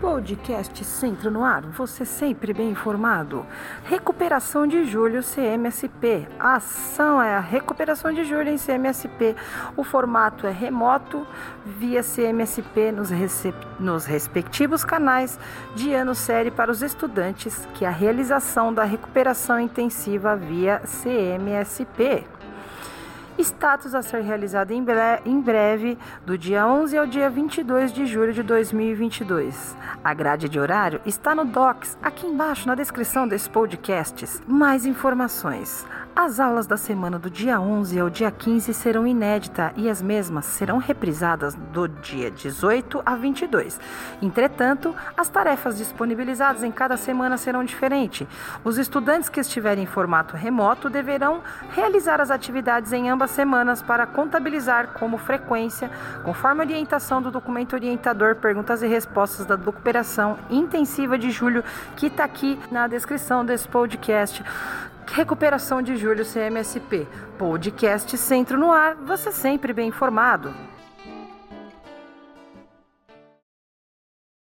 Podcast Centro no Ar, você sempre bem informado. Recuperação de julho CMSP. A ação é a recuperação de julho em CMSP. O formato é remoto, via CMSP nos, nos respectivos canais de ano série para os estudantes, que é a realização da recuperação intensiva via CMSP. Status a ser realizado em, bre em breve, do dia 11 ao dia 22 de julho de 2022. A grade de horário está no Docs, aqui embaixo na descrição desse podcast. Mais informações. As aulas da semana do dia 11 ao dia 15 serão inéditas e as mesmas serão reprisadas do dia 18 a 22. Entretanto, as tarefas disponibilizadas em cada semana serão diferentes. Os estudantes que estiverem em formato remoto deverão realizar as atividades em ambas semanas para contabilizar como frequência, conforme a orientação do documento orientador Perguntas e Respostas da Recuperação Intensiva de Julho, que está aqui na descrição desse podcast. Recuperação de Julho CMSP. Podcast Centro no Ar, você sempre bem informado.